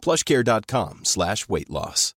plushcare.com slash weight loss.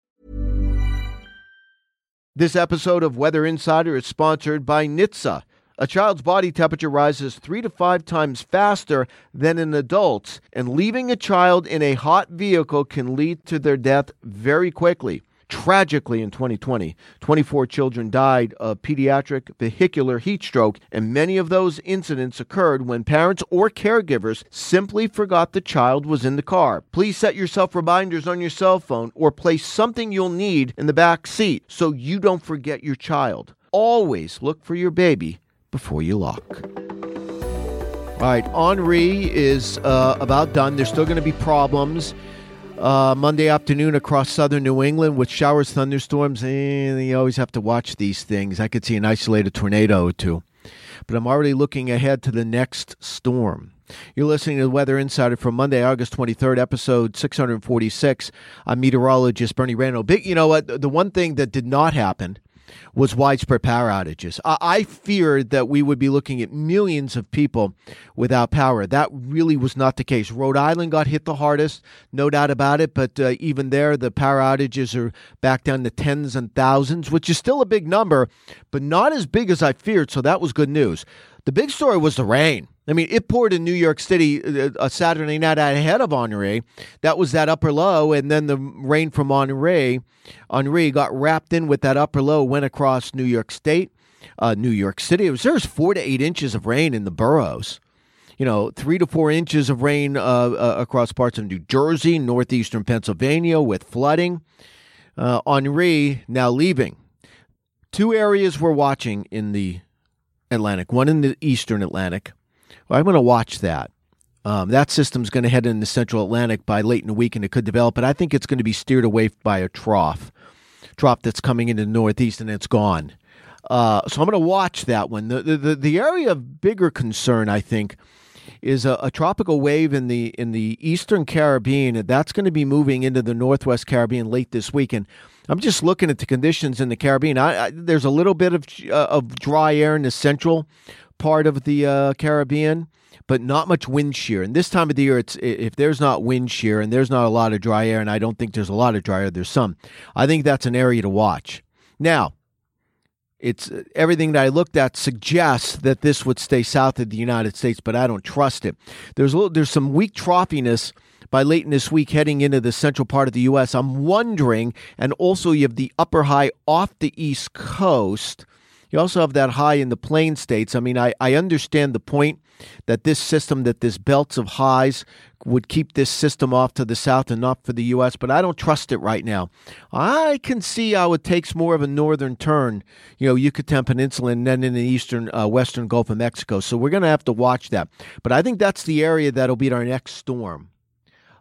This episode of Weather Insider is sponsored by NHTSA. A child's body temperature rises three to five times faster than an adult's, and leaving a child in a hot vehicle can lead to their death very quickly. Tragically, in 2020, 24 children died of pediatric vehicular heat stroke, and many of those incidents occurred when parents or caregivers simply forgot the child was in the car. Please set yourself reminders on your cell phone or place something you'll need in the back seat so you don't forget your child. Always look for your baby before you lock. All right, Henri is uh, about done. There's still going to be problems uh, Monday afternoon across southern New England with showers, thunderstorms, and you always have to watch these things. I could see an isolated tornado or two. But I'm already looking ahead to the next storm. You're listening to the Weather Insider for Monday, August 23rd, episode 646. I'm meteorologist Bernie Rayno. Big, you know what? The one thing that did not happen was widespread power outages. I feared that we would be looking at millions of people without power. That really was not the case. Rhode Island got hit the hardest, no doubt about it, but uh, even there, the power outages are back down to tens and thousands, which is still a big number, but not as big as I feared, so that was good news. The big story was the rain. I mean, it poured in New York City uh, a Saturday night ahead of Henri. That was that upper low, and then the rain from Henri, Henri got wrapped in with that upper low, went across New York State, uh, New York City. It was there was four to eight inches of rain in the boroughs. You know, three to four inches of rain uh, uh, across parts of New Jersey, northeastern Pennsylvania, with flooding. Uh, Henri now leaving. Two areas we're watching in the Atlantic. One in the eastern Atlantic well, I'm going to watch that. Um, that system's going to head into Central Atlantic by late in the week, and it could develop. But I think it's going to be steered away by a trough, trough that's coming into the Northeast, and it's gone. Uh, so I'm going to watch that one. The, the the area of bigger concern, I think, is a, a, tropical wave in the in the Eastern Caribbean, that's going to be moving into the Northwest Caribbean late this week. And I'm just looking at the conditions in the Caribbean. I, I, there's a little bit of uh, of dry air in the central part of the uh, Caribbean, but not much wind shear. And this time of the year, it's if there's not wind shear and there's not a lot of dry air, and I don't think there's a lot of dry air, there's some. I think that's an area to watch. Now, it's everything that I looked at suggests that this would stay south of the United States, but I don't trust it. There's a little, there's some weak troughiness by late in this week heading into the central part of the U.S. I'm wondering, and also you have the upper high off the East Coast you also have that high in the plain states. I mean, I, I understand the point that this system, that this belts of highs would keep this system off to the south and not for the U.S., but I don't trust it right now. I can see how it takes more of a northern turn, you know, Yucatan Peninsula and then in the eastern, uh, western Gulf of Mexico. So we're going to have to watch that. But I think that's the area that'll be our next storm.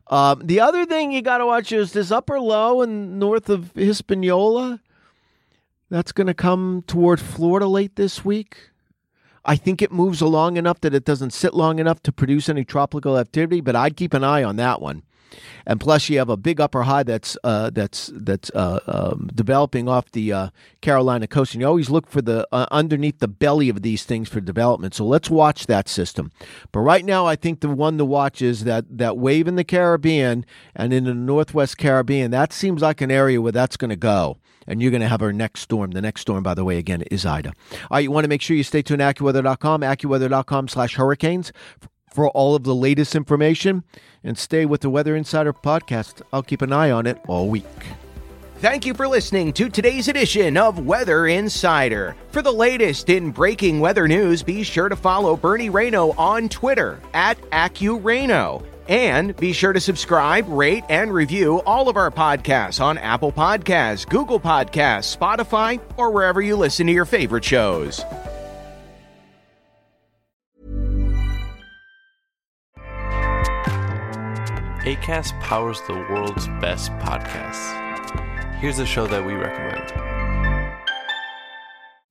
Um, the other thing you got to watch is this upper low and north of Hispaniola that's going to come toward Florida late this week. I think it moves along enough that it doesn't sit long enough to produce any tropical activity, but I'd keep an eye on that one. And plus, you have a big upper high that's uh, that's that's uh, um, developing off the uh, Carolina coast, and you always look for the uh, underneath the belly of these things for development. So let's watch that system. But right now, I think the one to watch is that that wave in the Caribbean and in the Northwest Caribbean. That seems like an area where that's going to go and you're going to have our next storm. The next storm, by the way, again, is Ida. All right, you want to make sure you stay tuned to AccuWeather.com, AccuWeather.com slash hurricanes for all of the latest information and stay with the Weather Insider podcast. I'll keep an eye on it all week. Thank you for listening to today's edition of Weather Insider. For the latest in breaking weather news, be sure to follow Bernie Rayno on Twitter at AccuRayno. And be sure to subscribe, rate, and review all of our podcasts on Apple Podcasts, Google Podcasts, Spotify, or wherever you listen to your favorite shows. ACAST powers the world's best podcasts here's a show that we recommend.